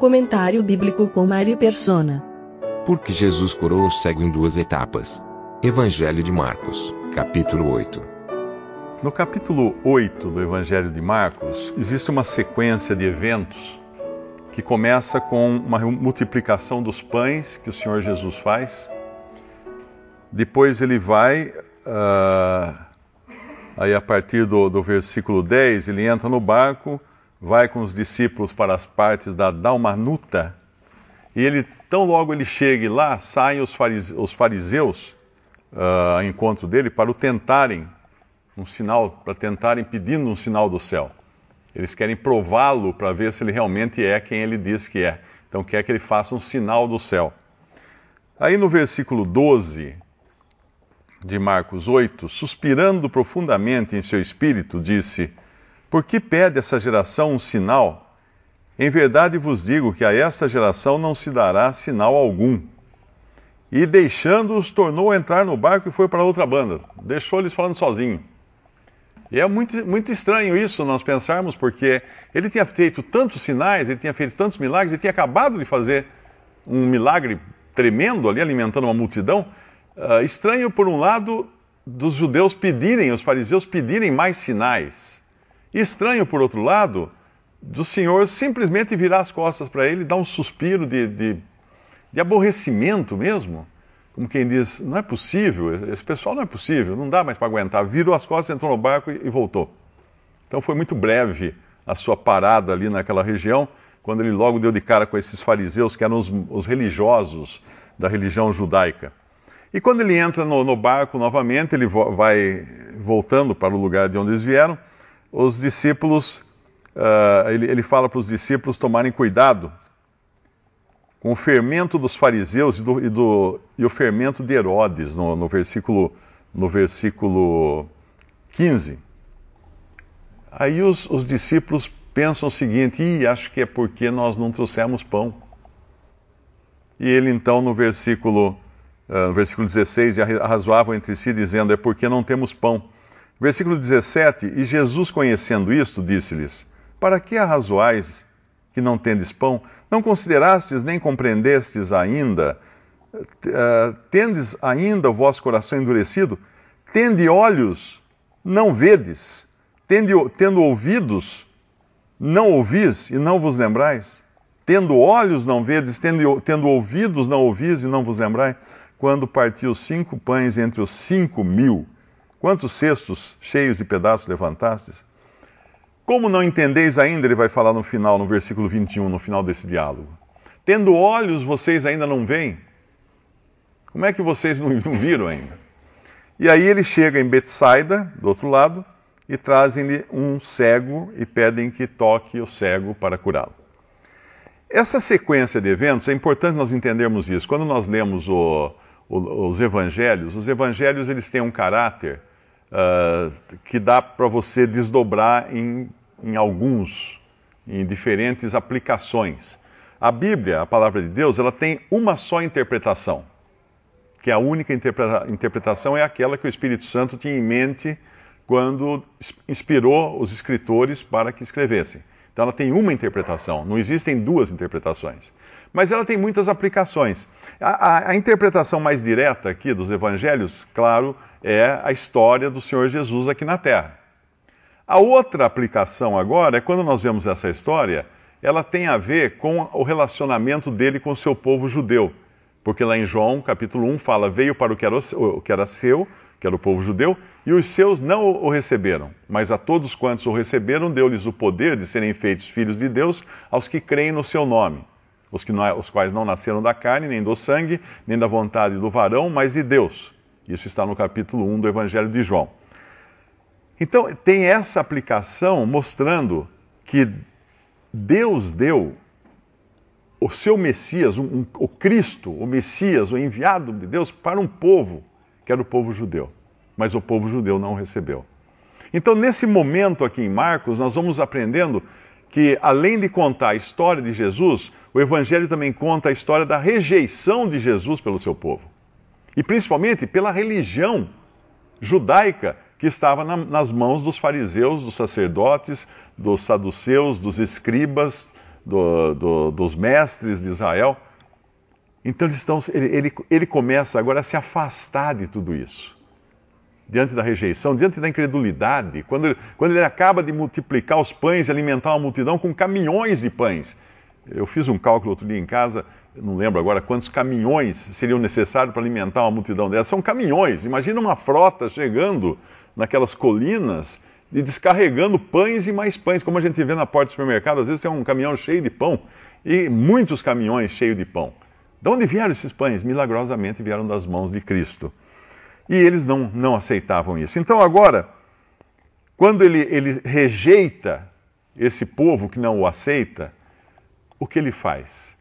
Comentário bíblico com Mari Persona. Porque Jesus curou o cego em duas etapas. Evangelho de Marcos, capítulo 8. No capítulo 8 do Evangelho de Marcos, existe uma sequência de eventos que começa com uma multiplicação dos pães que o Senhor Jesus faz. Depois ele vai, uh, aí a partir do, do versículo 10, ele entra no barco, vai com os discípulos para as partes da Dalmanuta, e ele, tão logo ele chegue lá, saem os, os fariseus uh, ao encontro dele para o tentarem um sinal, para tentarem pedindo um sinal do céu. Eles querem prová-lo para ver se ele realmente é quem ele diz que é. Então quer que ele faça um sinal do céu. Aí no versículo 12 de Marcos 8, suspirando profundamente em seu espírito, disse: Por que pede essa geração um sinal? Em verdade vos digo que a essa geração não se dará sinal algum. E deixando-os, tornou a entrar no barco e foi para outra banda. Deixou eles falando sozinho. E é muito, muito estranho isso nós pensarmos, porque ele tinha feito tantos sinais, ele tinha feito tantos milagres, ele tinha acabado de fazer um milagre tremendo ali, alimentando uma multidão. Uh, estranho, por um lado, dos judeus pedirem, os fariseus pedirem mais sinais. E estranho, por outro lado, do Senhor simplesmente virar as costas para ele dar um suspiro de, de, de aborrecimento mesmo como quem diz, não é possível, esse pessoal não é possível, não dá mais para aguentar. Virou as costas, entrou no barco e, e voltou. Então foi muito breve a sua parada ali naquela região, quando ele logo deu de cara com esses fariseus, que eram os, os religiosos da religião judaica. E quando ele entra no, no barco novamente, ele vo vai voltando para o lugar de onde eles vieram, os discípulos, uh, ele, ele fala para os discípulos tomarem cuidado com o fermento dos fariseus e, do, e, do, e o fermento de Herodes, no, no, versículo, no versículo 15. Aí os, os discípulos pensam o seguinte: Ih, acho que é porque nós não trouxemos pão. E ele então, no versículo, uh, no versículo 16, arrazoavam entre si, dizendo: É porque não temos pão. Versículo 17: E Jesus, conhecendo isto, disse-lhes: Para que arrazoais que não tendes pão? Não considerastes nem compreendestes ainda? Uh, tendes ainda o vosso coração endurecido? Tende olhos, não vedes? Tende, tendo ouvidos, não ouvis e não vos lembrais? Tendo olhos, não vedes? Tendo, tendo ouvidos, não ouvis e não vos lembrais? Quando partiu cinco pães entre os cinco mil, quantos cestos cheios de pedaços levantastes? Como não entendeis ainda, ele vai falar no final, no versículo 21, no final desse diálogo. Tendo olhos, vocês ainda não veem? Como é que vocês não, viram ainda? E aí ele chega em Betsaida, do outro lado, e trazem-lhe um cego e pedem que toque o cego para curá-lo. Essa sequência de eventos, é importante nós entendermos isso. Quando nós lemos o, o, os evangelhos, os evangelhos eles têm um caráter uh, que dá para você desdobrar em em alguns, em diferentes aplicações. A Bíblia, a palavra de Deus, ela tem uma só interpretação, que a única interpreta interpretação é aquela que o Espírito Santo tinha em mente quando inspirou os escritores para que escrevessem. Então ela tem uma interpretação, não existem duas interpretações. Mas ela tem muitas aplicações. A, a, a interpretação mais direta aqui dos evangelhos, claro, é a história do Senhor Jesus aqui na Terra. A outra aplicação agora é quando nós vemos essa história, ela tem a ver com o relacionamento dele com o seu povo judeu. Porque lá em João, capítulo 1, fala: Veio para o que era, o que era seu, que era o povo judeu, e os seus não o receberam. Mas a todos quantos o receberam, deu-lhes o poder de serem feitos filhos de Deus aos que creem no seu nome. Os, que não, os quais não nasceram da carne, nem do sangue, nem da vontade do varão, mas de Deus. Isso está no capítulo 1 do Evangelho de João. Então, tem essa aplicação mostrando que Deus deu o seu Messias, um, um, o Cristo, o Messias, o enviado de Deus, para um povo, que era o povo judeu. Mas o povo judeu não recebeu. Então, nesse momento aqui em Marcos, nós vamos aprendendo que, além de contar a história de Jesus, o Evangelho também conta a história da rejeição de Jesus pelo seu povo. E principalmente pela religião judaica que estava na, nas mãos dos fariseus, dos sacerdotes, dos saduceus, dos escribas, do, do, dos mestres de Israel. Então estão, ele, ele, ele começa agora a se afastar de tudo isso. Diante da rejeição, diante da incredulidade, quando quando ele acaba de multiplicar os pães e alimentar uma multidão com caminhões de pães. Eu fiz um cálculo outro dia em casa, não lembro agora quantos caminhões seriam necessários para alimentar uma multidão dessa. São caminhões. Imagina uma frota chegando naquelas colinas e descarregando pães e mais pães, como a gente vê na porta do supermercado. Às vezes tem um caminhão cheio de pão e muitos caminhões cheios de pão. De onde vieram esses pães? Milagrosamente vieram das mãos de Cristo. E eles não, não aceitavam isso. Então agora, quando ele, ele rejeita esse povo que não o aceita, o que ele faz?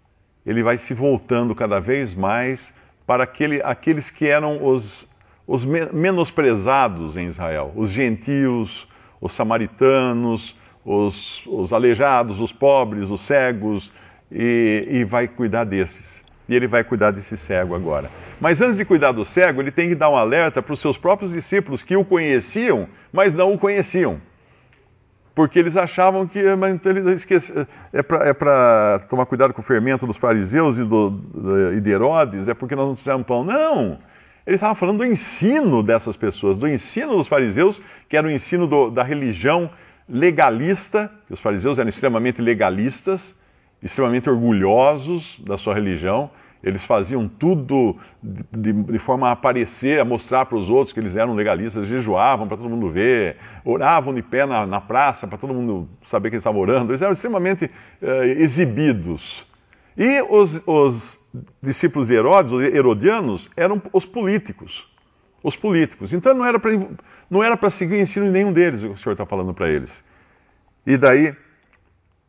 Ele vai se voltando cada vez mais para aquele, aqueles que eram os, os menosprezados em Israel, os gentios, os samaritanos, os, os aleijados, os pobres, os cegos, e, e vai cuidar desses. E ele vai cuidar desse cego agora. Mas antes de cuidar do cego, ele tem que dar um alerta para os seus próprios discípulos que o conheciam, mas não o conheciam. Porque eles achavam que então ele esquece, é para é tomar cuidado com o fermento dos fariseus e, do, e de Herodes, é porque nós não fizemos pão. Não! Ele estava falando do ensino dessas pessoas, do ensino dos fariseus, que era o ensino do, da religião legalista, os fariseus eram extremamente legalistas, extremamente orgulhosos da sua religião. Eles faziam tudo de, de, forma a aparecer, a mostrar para os outros que eles eram legalistas, jejuavam para todo mundo ver, oravam de pé na, na praça para todo mundo saber que eles estavam orando. Eles eram extremamente uh, exibidos. E os, os discípulos de Herodes, os herodianos, eram os políticos. Os políticos. Então não era para não era para seguir o ensino de nenhum deles, o Senhor está falando para eles. E daí,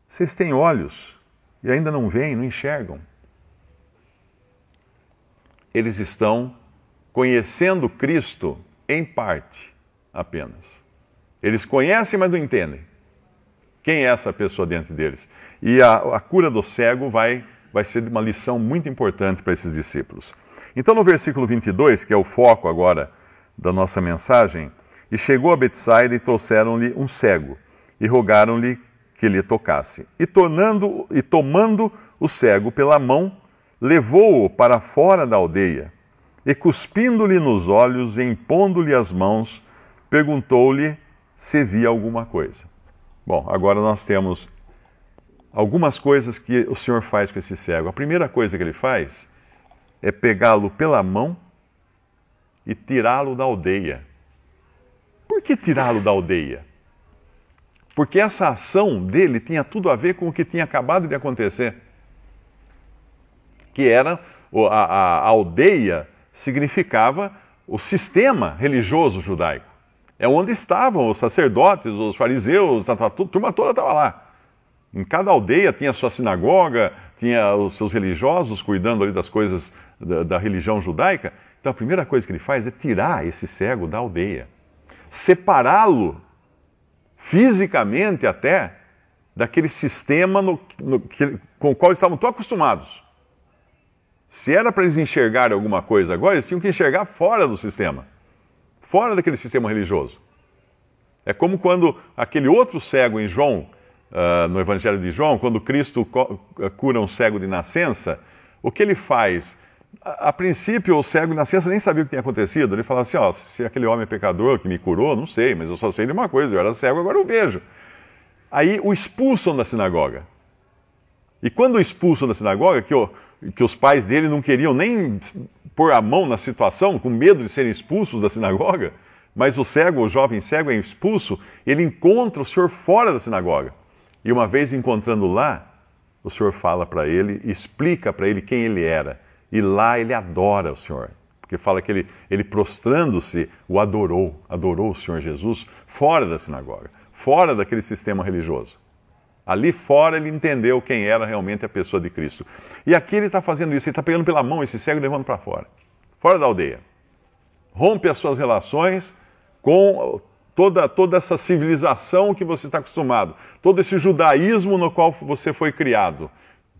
vocês têm olhos e ainda não veem, não enxergam. Eles estão conhecendo Cristo em parte apenas. Eles conhecem, mas não entendem. Quem é essa pessoa dentro deles? E a, a cura do cego vai vai ser uma lição muito importante para esses discípulos. Então, no versículo 22, que é o foco agora da nossa mensagem, e chegou a Betsaida e trouxeram-lhe um cego e rogaram-lhe que lhe tocasse. E tornando e tomando o cego pela mão, levou-o para fora da aldeia. E cuspindo-lhe nos olhos e impondo-lhe as mãos, perguntou-lhe se via alguma coisa. Bom, agora nós temos algumas coisas que o Senhor faz com esse cego. A primeira coisa que ele faz é pegá-lo pela mão e tirá-lo da aldeia. Por que tirá-lo da aldeia? Porque essa ação dele tinha tudo a ver com o que tinha acabado de acontecer. Que era a, a, aldeia significava o sistema religioso judaico. É onde estavam os sacerdotes, os fariseus, a turma toda estava lá. Em cada aldeia tinha sua sinagoga, tinha os seus religiosos cuidando ali das coisas da, da religião judaica. Então a primeira coisa que ele faz é tirar esse cego da aldeia, separá-lo fisicamente até daquele sistema no, no, que, com o qual eles estavam tão acostumados. Se era para eles enxergarem alguma coisa agora, eles tinham que enxergar fora do sistema, fora daquele sistema religioso. É como quando aquele outro cego em João uh, no Evangelho de João, quando Cristo ah, cura um cego de nascença, o que ele faz? A, a princípio, o cego de nascença nem sabia o que tinha acontecido. Ele fala assim: ó, se aquele homem é pecador que me curou, não sei, mas eu só sei de uma coisa: eu era cego, agora eu vejo. Aí o expulsam da sinagoga. E quando o expulsam da sinagoga, que, o, que os pais dele não queriam nem pôr a mão na situação, com medo de serem expulsos da sinagoga, mas o cego, o jovem cego, é expulso, ele encontra o Senhor fora da sinagoga. E uma vez encontrando lá, o Senhor fala para ele, explica para ele quem ele era. E lá ele adora o Senhor. Porque fala que ele, ele prostrando-se, o adorou, adorou o Senhor Jesus fora da sinagoga, fora daquele sistema religioso. Ali fora ele entendeu quem era realmente a pessoa de Cristo. E aqui ele está fazendo isso, ele está pegando pela mão esse cego e levando para fora, fora da aldeia. Rompe as suas relações com toda, toda essa civilização que você está acostumado, todo esse judaísmo no qual você foi criado.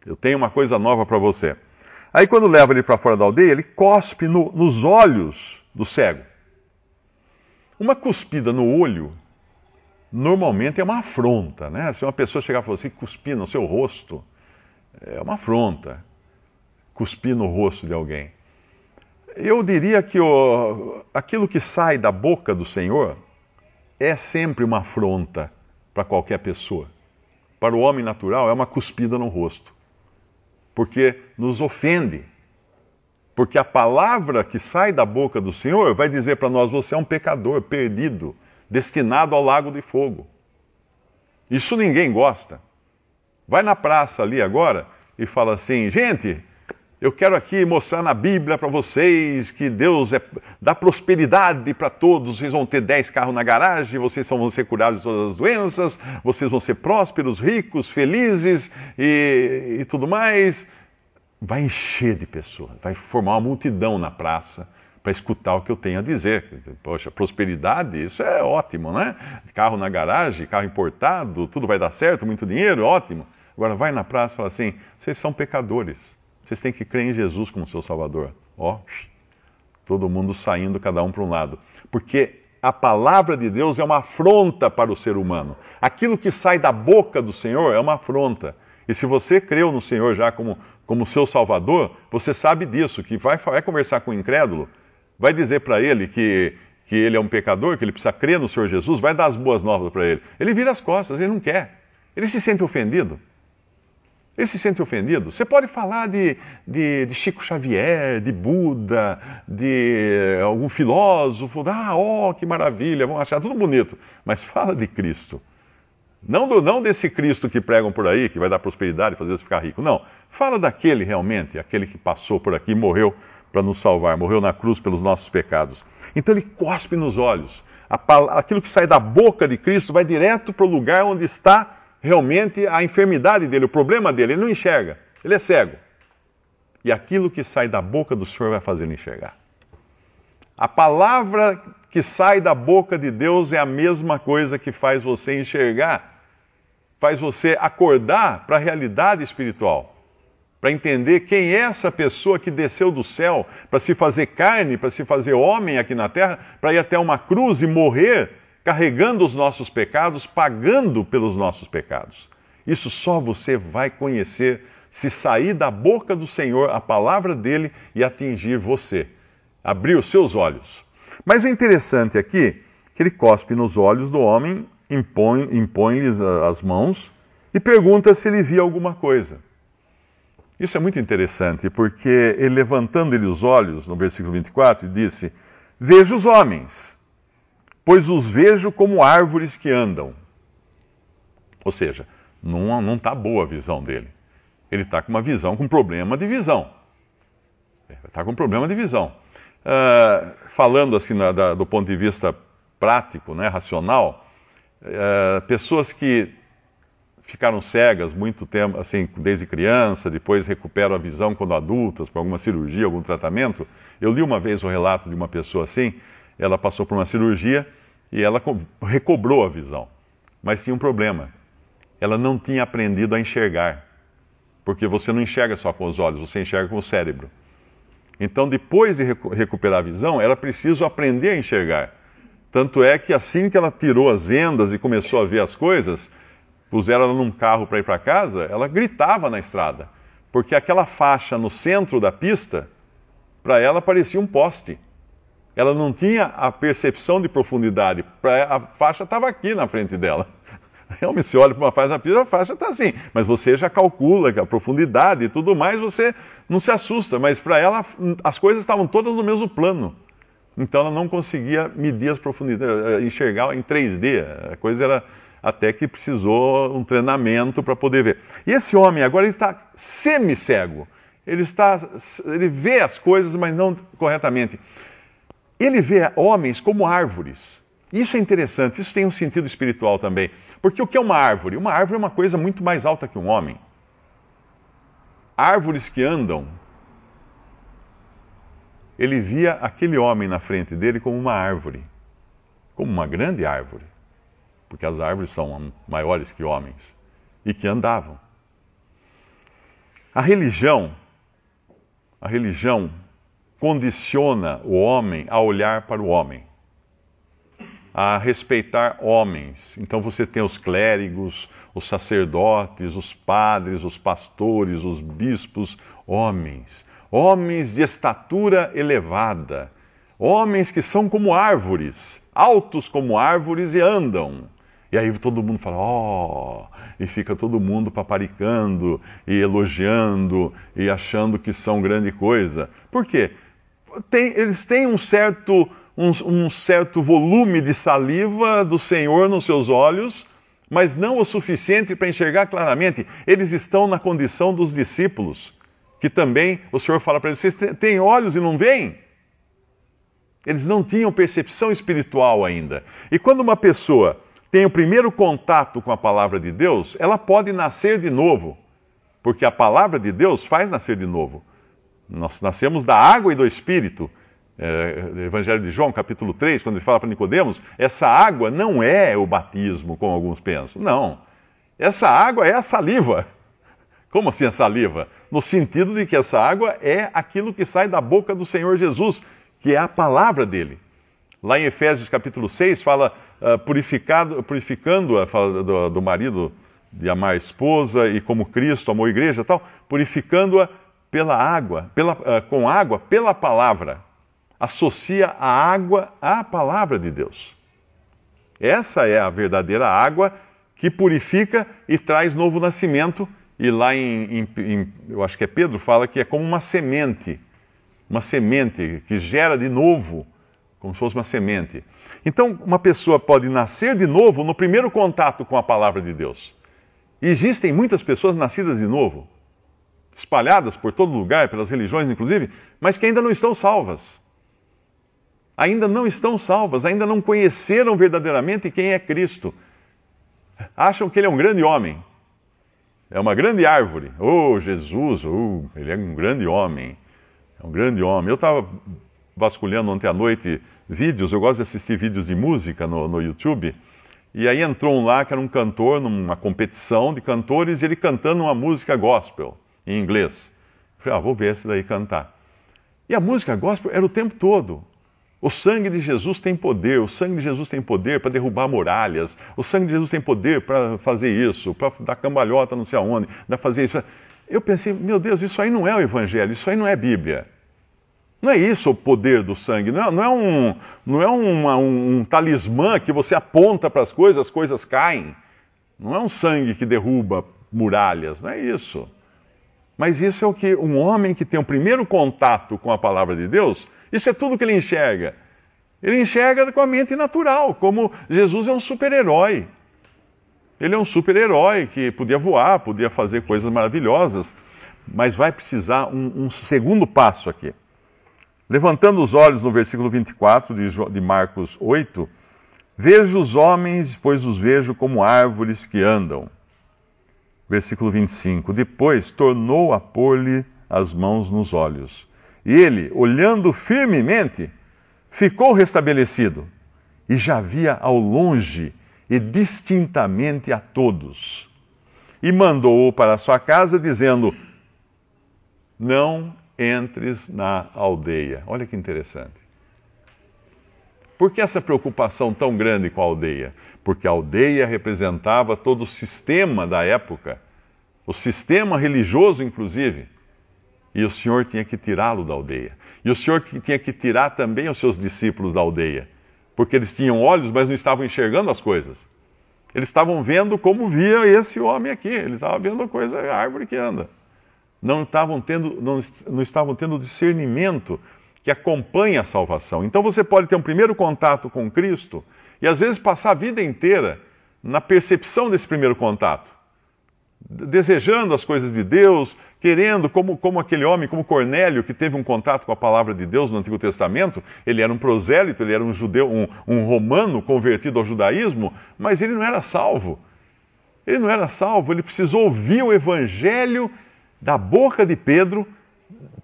Eu tenho uma coisa nova para você. Aí, quando leva ele para fora da aldeia, ele cospe no, nos olhos do cego. Uma cuspida no olho, normalmente é uma afronta, né? Se uma pessoa chegar e falar assim, cuspir no seu rosto, é uma afronta. Cuspir no rosto de alguém. Eu diria que o, aquilo que sai da boca do Senhor é sempre uma afronta para qualquer pessoa. Para o homem natural, é uma cuspida no rosto porque nos ofende. Porque a palavra que sai da boca do Senhor vai dizer para nós: você é um pecador perdido, destinado ao lago de fogo. Isso ninguém gosta. Vai na praça ali agora e fala assim: gente, eu quero aqui mostrar na Bíblia para vocês que Deus é, dá prosperidade para todos. Vocês vão ter 10 carros na garagem, vocês vão ser curados de todas as doenças, vocês vão ser prósperos, ricos, felizes e, e tudo mais. Vai encher de pessoas, vai formar uma multidão na praça para escutar o que eu tenho a dizer. Poxa, prosperidade, isso é ótimo, né? Carro na garagem, carro importado, tudo vai dar certo, muito dinheiro, ótimo. Agora vai na praça e fala assim: vocês são pecadores vocês têm que crer em Jesus como seu Salvador. Ó, todo mundo saindo, cada um para um lado. Porque a palavra de Deus é uma afronta para o ser humano. Aquilo que sai da boca do Senhor é uma afronta. E se você creu no Senhor já como, como seu Salvador, você sabe disso, que vai, vai conversar com o incrédulo, vai dizer para ele que, que ele é um pecador, que ele precisa crer no Senhor Jesus, vai dar as boas novas para ele. Ele vira as costas, ele não quer. Ele se sente ofendido. Ele se sente ofendido. Você pode falar de, de, de, Chico Xavier, de Buda, de algum filósofo. Ah, oh, que maravilha, vão achar tudo bonito. Mas fala de Cristo. Não, do, não desse Cristo que pregam por aí, que vai dar prosperidade e fazer você ficar rico. Não. Fala daquele realmente, aquele que passou por aqui e morreu para nos salvar, morreu na cruz pelos nossos pecados. Então ele cospe nos olhos. Aquilo que sai da boca de Cristo vai direto para o lugar onde está realmente a enfermidade dele, o problema dele. Ele não enxerga, ele é cego. E aquilo que sai da boca do Senhor vai fazer ele enxergar. A palavra que sai da boca de Deus é a mesma coisa que faz você enxergar, faz você acordar para a realidade espiritual, para entender quem é essa pessoa que desceu do céu para se fazer carne, para se fazer homem aqui na terra, para ir até uma cruz e morrer carregando os nossos pecados, pagando pelos nossos pecados. Isso só você vai conhecer se sair da boca do Senhor a palavra dele e atingir você, abrir os seus olhos. Mas o interessante aqui é que ele cospe nos olhos do homem, impõe-lhes impõe as mãos e pergunta se ele via alguma coisa. Isso é muito interessante, porque ele levantando-lhe os olhos, no versículo 24, disse: Vejo os homens, pois os vejo como árvores que andam. Ou seja, não está boa a visão dele. Ele está com uma visão, com problema de visão. Está com problema de visão. Uh, falando assim na, da, do ponto de vista prático, né, racional, uh, pessoas que ficaram cegas muito tempo, assim, desde criança, depois recuperam a visão quando adultas, por alguma cirurgia, algum tratamento. Eu li uma vez o relato de uma pessoa assim, ela passou por uma cirurgia e ela recobrou a visão. Mas tinha um problema. Ela não tinha aprendido a enxergar. Porque você não enxerga só com os olhos, você enxerga com o cérebro. Então, depois de recuperar a visão, era preciso aprender a enxergar. Tanto é que assim que ela tirou as vendas e começou a ver as coisas, puseram ela num carro para ir para casa, ela gritava na estrada. Porque aquela faixa no centro da pista, para ela parecia um poste. Ela não tinha a percepção de profundidade. A faixa estava aqui na frente dela. Realmente, se olha para uma faixa na pista, a faixa está assim. Mas você já calcula a profundidade e tudo mais, você não se assusta. Mas para ela, as coisas estavam todas no mesmo plano. Então ela não conseguia medir as profundidades, eh, enxergar em 3D. A coisa era até que precisou um treinamento para poder ver. E esse homem agora ele está semi-cego. Ele, está, ele vê as coisas, mas não corretamente. Ele vê homens como árvores. Isso é interessante, isso tem um sentido espiritual também. Porque o que é uma árvore? Uma árvore é uma coisa muito mais alta que um homem. Árvores que andam. Ele via aquele homem na frente dele como uma árvore, como uma grande árvore, porque as árvores são maiores que homens e que andavam. A religião, a religião condiciona o homem a olhar para o homem, a respeitar homens. Então você tem os clérigos, os sacerdotes, os padres, os pastores, os bispos, homens, homens de estatura elevada, homens que são como árvores, altos como árvores e andam. E aí todo mundo fala, ó, oh, e fica todo mundo paparicando e elogiando e achando que são grande coisa. Por quê? Tem, eles têm um certo, um, um certo volume de saliva do Senhor nos seus olhos, mas não o suficiente para enxergar claramente. Eles estão na condição dos discípulos, que também o Senhor fala para eles: vocês têm olhos e não veem? Eles não tinham percepção espiritual ainda. E quando uma pessoa tem o primeiro contato com a palavra de Deus, ela pode nascer de novo, porque a palavra de Deus faz nascer de novo. Nós nascemos da água e do Espírito. É, Evangelho de João, capítulo 3, quando ele fala para Nicodemos, essa água não é o batismo, como alguns pensam. Não. Essa água é a saliva. Como assim a saliva? No sentido de que essa água é aquilo que sai da boca do Senhor Jesus, que é a palavra dele. Lá em Efésios capítulo 6 fala purificado, purificando-a, do, do, marido de amar a esposa e como Cristo amou a igreja tal, purificando-a pela água, pela, uh, com água, pela palavra. Associa a água à palavra de Deus. Essa é a verdadeira água que purifica e traz novo nascimento. E lá em, em, em eu acho que é Pedro, fala que é como uma semente, uma semente que gera de novo como se fosse uma semente. Então, uma pessoa pode nascer de novo no primeiro contato com a palavra de Deus. E existem muitas pessoas nascidas de novo, espalhadas por todo lugar, pelas religiões inclusive, mas que ainda não estão salvas. Ainda não estão salvas, ainda não conheceram verdadeiramente quem é Cristo. Acham que ele é um grande homem, é uma grande árvore. Oh, Jesus, oh, ele é um grande homem, é um grande homem. Eu estava vasculhando ontem à noite vídeos, eu gosto de assistir vídeos de música no, no YouTube, e aí entrou um lá que era um cantor numa competição de cantores e ele cantando uma música gospel em inglês. Eu falei, ah, vou ver esse daí cantar. E a música gospel era o tempo todo. O sangue de Jesus tem poder, o sangue de Jesus tem poder para derrubar muralhas, o sangue de Jesus tem poder para fazer isso, para dar cambalhota não sei aonde, para fazer isso. Eu pensei, meu Deus, isso aí não é o Evangelho, isso aí não é Bíblia. Não é isso o poder do sangue, não é, não é, um, não é uma, um, um talismã que você aponta para as coisas, as coisas caem. Não é um sangue que derruba muralhas, não é isso. Mas isso é o que um homem que tem o primeiro contato com a palavra de Deus, isso é tudo que ele enxerga. Ele enxerga com a mente natural, como Jesus é um super-herói. Ele é um super-herói que podia voar, podia fazer coisas maravilhosas, mas vai precisar um, um segundo passo aqui. Levantando os olhos no versículo 24 de Marcos 8, vejo os homens, pois os vejo como árvores que andam. Versículo 25: Depois tornou a pôr-lhe as mãos nos olhos. E ele, olhando firmemente, ficou restabelecido e já via ao longe e distintamente a todos. E mandou-o para sua casa, dizendo: Não entres na aldeia. Olha que interessante. Por que essa preocupação tão grande com a aldeia? Porque a aldeia representava todo o sistema da época, o sistema religioso, inclusive. E o Senhor tinha que tirá-lo da aldeia. E o Senhor tinha que tirar também os seus discípulos da aldeia. Porque eles tinham olhos, mas não estavam enxergando as coisas. Eles estavam vendo como via esse homem aqui. Ele estava vendo a coisa, a árvore que anda não estavam tendo, não, não estavam tendo discernimento que acompanha a salvação. Então você pode ter um primeiro contato com Cristo e às vezes passar a vida inteira na percepção desse primeiro contato, desejando as coisas de Deus, querendo, como, como aquele homem, como Cornélio, que teve um contato com a palavra de Deus no Antigo Testamento, ele era um prosélito, ele era um judeu, um, um romano convertido ao judaísmo, mas ele não era salvo. Ele não era salvo, ele precisou ouvir o evangelho da boca de Pedro,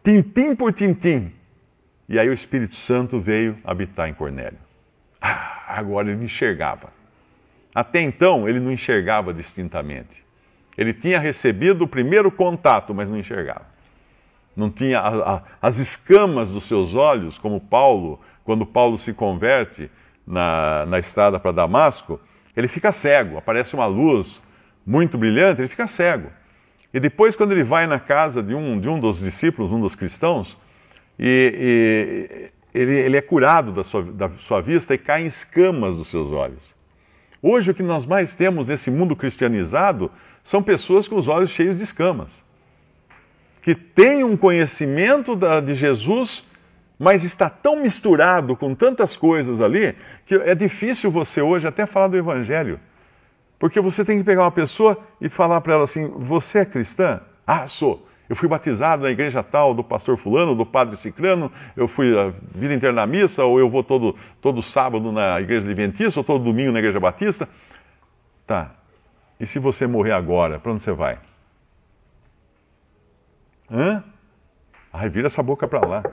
tintim por tintim. E aí o Espírito Santo veio habitar em Cornélio. Ah, agora ele enxergava. Até então ele não enxergava distintamente. Ele tinha recebido o primeiro contato, mas não enxergava. Não tinha a, a, as escamas dos seus olhos, como Paulo, quando Paulo se converte na, na estrada para Damasco, ele fica cego, aparece uma luz muito brilhante, ele fica cego. E depois, quando ele vai na casa de um, de um dos discípulos, um dos cristãos, e, e ele, ele, é curado da sua, da sua vista e cai em escamas dos seus olhos. Hoje, o que nós mais temos nesse mundo cristianizado são pessoas com os olhos cheios de escamas, que têm um conhecimento da, de Jesus, mas está tão misturado com tantas coisas ali, que é difícil você hoje até falar do Evangelho. Porque você tem que pegar uma pessoa e falar para ela assim: Você é cristã? Ah, sou. Eu fui batizado na igreja tal, do pastor fulano, do padre ciclano, eu fui a vida inteira na missa, ou eu vou todo, todo sábado na igreja adventista, ou todo domingo na igreja batista. Tá. E se você morrer agora, para onde você vai? Hã? Ai, vira essa boca para lá.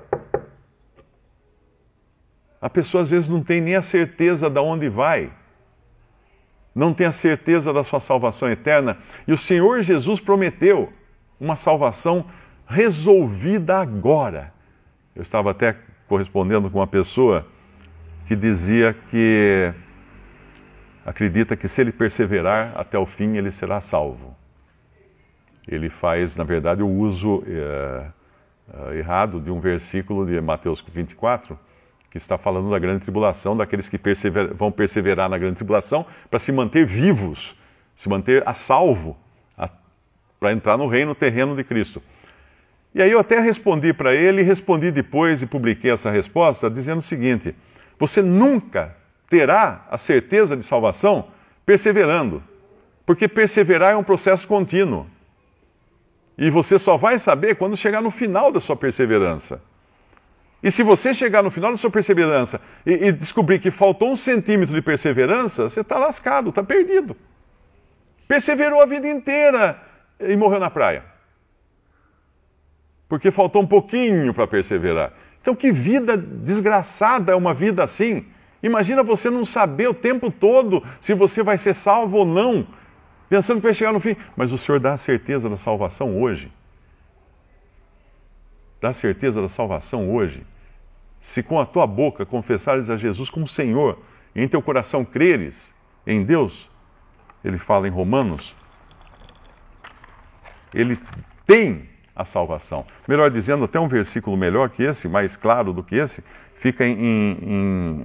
A pessoa às vezes não tem nem a certeza de onde vai não tem a certeza da sua salvação eterna. E o Senhor Jesus prometeu uma salvação resolvida agora. Eu estava até correspondendo com uma pessoa que dizia que acredita que se ele perseverar até o fim, ele será salvo. Ele faz, na verdade, o uso é, é, errado de um versículo de Mateus 24 que está falando da grande tribulação, daqueles que persever, vão perseverar na grande tribulação para se manter vivos, se manter a salvo, para entrar no reino terreno de Cristo. E aí eu até respondi para ele, respondi depois e publiquei essa resposta, dizendo o seguinte: você nunca terá a certeza de salvação perseverando, porque perseverar é um processo contínuo. E você só vai saber quando chegar no final da sua perseverança. E se você chegar no final da sua perseverança e, e descobrir que faltou um centímetro de perseverança, você está lascado, está perdido. Perseverou a vida inteira e morreu na praia. Porque faltou um pouquinho para perseverar. Então, que vida desgraçada é uma vida assim? Imagina você não saber o tempo todo se você vai ser salvo ou não, pensando que vai chegar no fim. Mas o Senhor dá a certeza da salvação hoje. Dá a certeza da salvação hoje. Se com a tua boca confessares a Jesus como Senhor, e em teu coração creres em Deus, ele fala em Romanos, ele tem a salvação. Melhor dizendo, até um versículo melhor que esse, mais claro do que esse, fica em,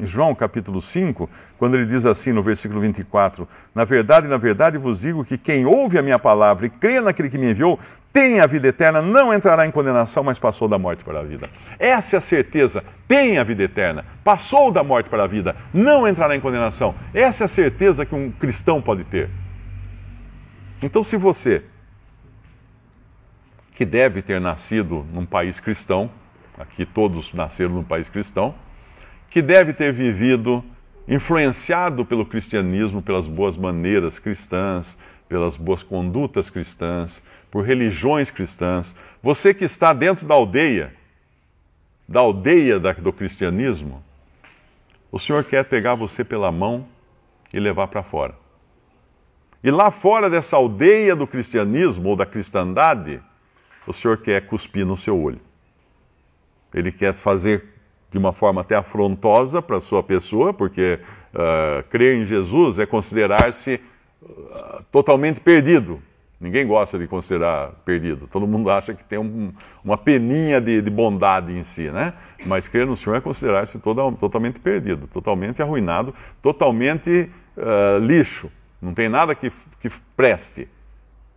em, João capítulo 5, quando ele diz assim no versículo 24: Na verdade, na verdade vos digo que quem ouve a minha palavra e crê naquele que me enviou, tem a vida eterna, não entrará em condenação, mas passou da morte para a vida. Essa é a certeza, tem a vida eterna, passou da morte para a vida, não entrará em condenação. Essa é a certeza que um cristão pode ter. Então, se você, que deve ter nascido num país cristão, aqui todos nasceram num país cristão, que deve ter vivido influenciado pelo cristianismo, pelas boas maneiras cristãs, pelas boas condutas cristãs, por religiões cristãs. Você que está dentro da aldeia, da aldeia do cristianismo, o Senhor quer pegar você pela mão e levar para fora. E lá fora dessa aldeia do cristianismo ou da cristandade, o Senhor quer cuspir no seu olho. Ele quer fazer de uma forma até afrontosa para a sua pessoa, porque uh, crer em Jesus é considerar-se uh, totalmente perdido. Ninguém gosta de considerar perdido. Todo mundo acha que tem um, uma peninha de, de, bondade em si, né? Mas crer no Senhor é considerar-se totalmente perdido, totalmente arruinado, totalmente uh, lixo. Não tem nada que, que preste.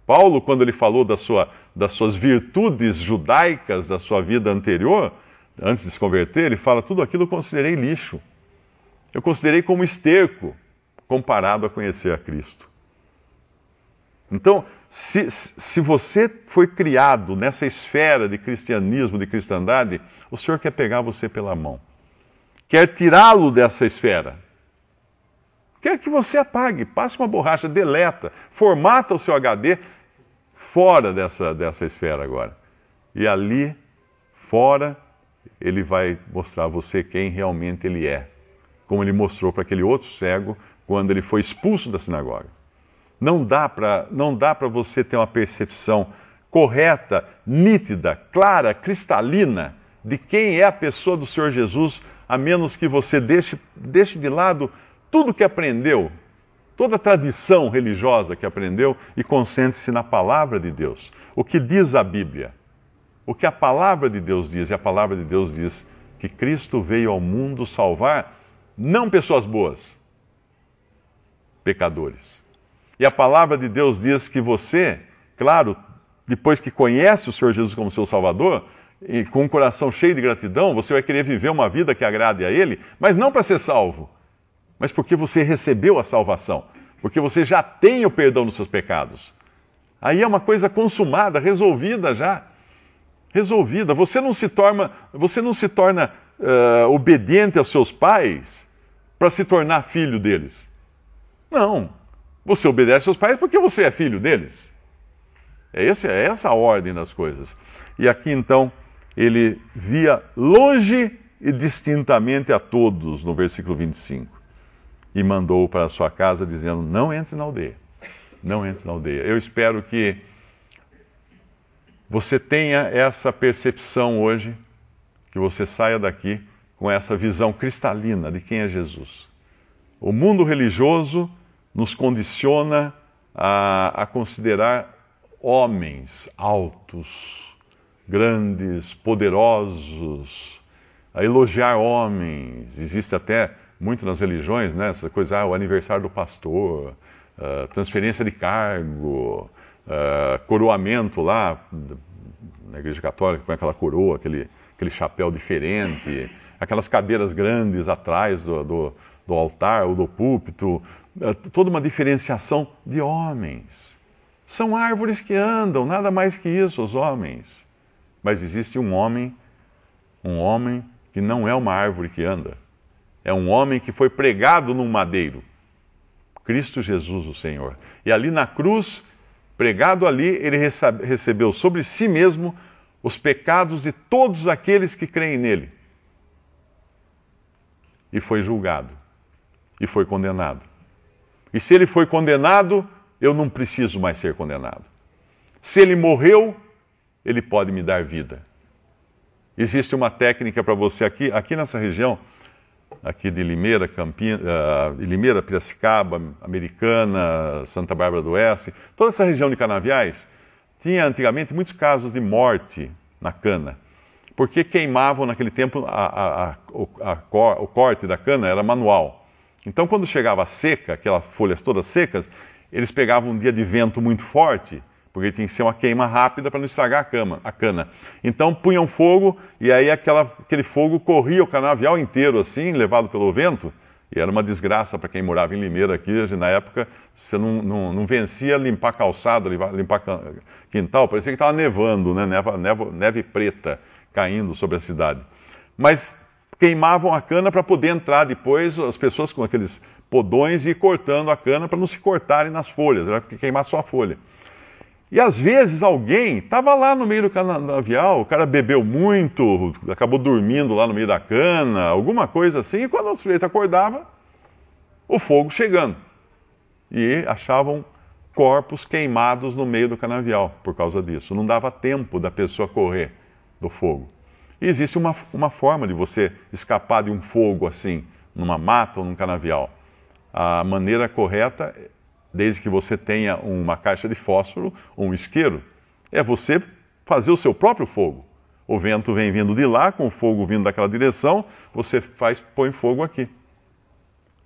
Paulo, quando ele falou da sua, das suas virtudes judaicas da sua vida anterior, antes de se converter, ele fala: tudo aquilo eu considerei lixo. Eu considerei como esterco comparado a conhecer a Cristo. Então, se, se você foi criado nessa esfera de cristianismo, de cristandade, o Senhor quer pegar você pela mão. Quer tirá-lo dessa esfera. Quer que você apague, passe uma borracha, deleta, formata o seu HD fora dessa, dessa esfera agora. E ali, fora, ele vai mostrar a você quem realmente ele é. Como ele mostrou para aquele outro cego quando ele foi expulso da sinagoga. Não dá para você ter uma percepção correta, nítida, clara, cristalina de quem é a pessoa do Senhor Jesus, a menos que você deixe, deixe de lado tudo que aprendeu, toda a tradição religiosa que aprendeu e concentre-se na palavra de Deus. O que diz a Bíblia? O que a palavra de Deus diz? E a palavra de Deus diz que Cristo veio ao mundo salvar não pessoas boas, pecadores. E a palavra de Deus diz que você, claro, depois que conhece o Senhor Jesus como seu Salvador, e com um coração cheio de gratidão, você vai querer viver uma vida que agrade a Ele, mas não para ser salvo, mas porque você recebeu a salvação, porque você já tem o perdão dos seus pecados. Aí é uma coisa consumada, resolvida já. Resolvida. Você não se torna, você não se torna uh, obediente aos seus pais para se tornar filho deles. Não. Você obedece aos pais porque você é filho deles. É, esse, é essa a ordem das coisas. E aqui então ele via longe e distintamente a todos, no versículo 25, e mandou para a sua casa dizendo: Não entre na aldeia. Não entre na aldeia. Eu espero que você tenha essa percepção hoje, que você saia daqui com essa visão cristalina de quem é Jesus. O mundo religioso nos condiciona a, a considerar homens altos, grandes, poderosos, a elogiar homens. Existe até muito nas religiões, né? Essa coisa, ah, o aniversário do pastor, uh, transferência de cargo, uh, coroamento lá, na igreja católica, com aquela coroa, aquele, aquele chapéu diferente, aquelas cadeiras grandes atrás do, do, do altar ou do púlpito, toda uma diferenciação de homens. São árvores que andam, nada mais que isso, os homens. Mas existe um homem, um homem que não é uma árvore que anda. É um homem que foi pregado num madeiro. Cristo Jesus, o Senhor. E ali na cruz, pregado ali, ele recebeu sobre si mesmo os pecados de todos aqueles que creem nele. E foi julgado. E foi condenado. E se ele foi condenado, eu não preciso mais ser condenado. Se ele morreu, ele pode me dar vida. Existe uma técnica para você aqui, aqui nessa região, aqui de Limeira, Campinas, uh, Limeira, Piracicaba, Americana, Santa Bárbara do Oeste, toda essa região de canaviais, tinha antigamente muitos casos de morte na cana, porque queimavam naquele tempo a, a, a, o corte da cana era manual. Então, quando chegava seca, aquelas folhas todas secas, eles pegavam um dia de vento muito forte, porque tinha que ser uma queima rápida para não estragar a, cama, a cana. Então punham fogo e aí aquela, aquele fogo corria o canavial inteiro assim, levado pelo vento. E era uma desgraça para quem morava em Limeira aqui. Na época, você não, não, não vencia limpar calçada, limpar quintal. Parecia que estava nevando, né? Neve preta caindo sobre a cidade. Mas queimavam a cana para poder entrar depois, as pessoas com aqueles podões e ir cortando a cana para não se cortarem nas folhas, era queimar só a folha. E às vezes alguém estava lá no meio do canavial, o cara bebeu muito, acabou dormindo lá no meio da cana, alguma coisa assim, e quando o sujeito acordava, o fogo chegando. E achavam corpos queimados no meio do canavial por causa disso. Não dava tempo da pessoa correr do fogo. Existe uma, uma forma de você escapar de um fogo assim, numa mata ou num canavial a maneira correta, desde que você tenha uma caixa de fósforo, um isqueiro, é você fazer o seu próprio fogo. O vento vem vindo de lá, com o fogo vindo daquela direção, você faz, põe fogo aqui.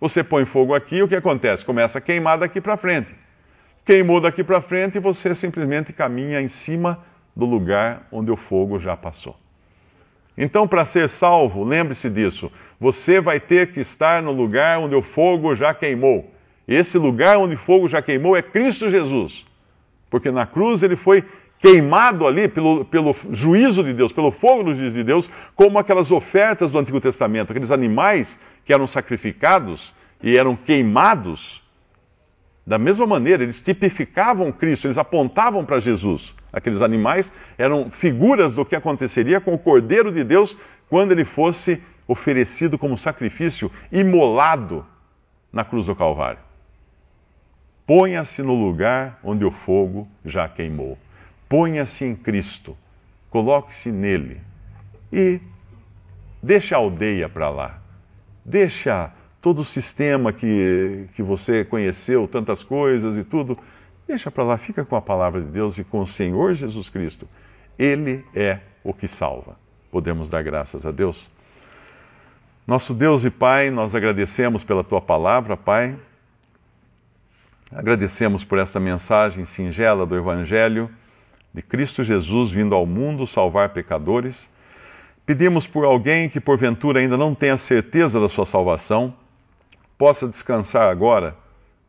Você põe fogo aqui, o que acontece? Começa a queimar daqui para frente. Queimou daqui para frente e você simplesmente caminha em cima do lugar onde o fogo já passou. Então, para ser salvo, lembre-se disso. Você vai ter que estar no lugar onde o fogo já queimou. Esse lugar onde o fogo já queimou é Cristo Jesus. Porque na cruz ele foi queimado ali pelo, pelo juízo de Deus, pelo fogo do juízo de Deus, como aquelas ofertas do Antigo Testamento, aqueles animais que eram sacrificados e eram queimados, da mesma maneira, eles tipificavam Cristo, eles apontavam para Jesus. Aqueles animais eram figuras do que aconteceria com o Cordeiro de Deus quando ele fosse oferecido como sacrifício, imolado na cruz do Calvário. Ponha-se no lugar onde o fogo já queimou. Ponha-se em Cristo. Coloque-se nele. E deixe a aldeia para lá. Deixa todo o sistema que, que você conheceu, tantas coisas e tudo. Deixa para lá, fica com a palavra de Deus e com o Senhor Jesus Cristo. Ele é o que salva. Podemos dar graças a Deus? Nosso Deus e Pai, nós agradecemos pela tua palavra, Pai. Agradecemos por essa mensagem singela do Evangelho de Cristo Jesus vindo ao mundo salvar pecadores. Pedimos por alguém que porventura ainda não tenha certeza da sua salvação, possa descansar agora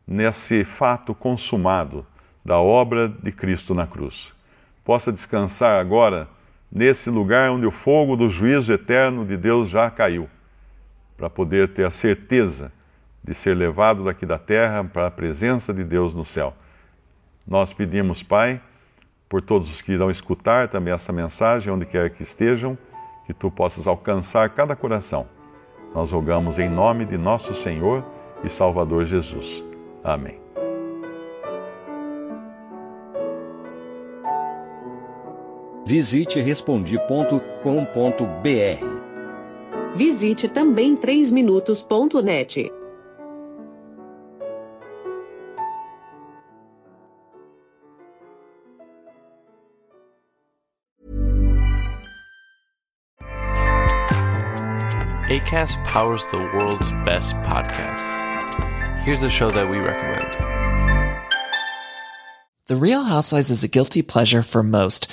nesse fato consumado da obra de Cristo na cruz. Possa descansar agora nesse lugar onde o fogo do juízo eterno de Deus já caiu para poder ter a certeza de ser levado daqui da terra para a presença de Deus no céu. Nós pedimos, Pai, por todos os que irão escutar também essa mensagem, onde quer que estejam, que tu possas alcançar cada coração. Nós rogamos em nome de nosso Senhor e Salvador Jesus. Amém. Visite respondi.com.br Visite também 3minutos.net. ACAST powers the world's best podcasts. Here's a show that we recommend. The Real Housewives is a guilty pleasure for most,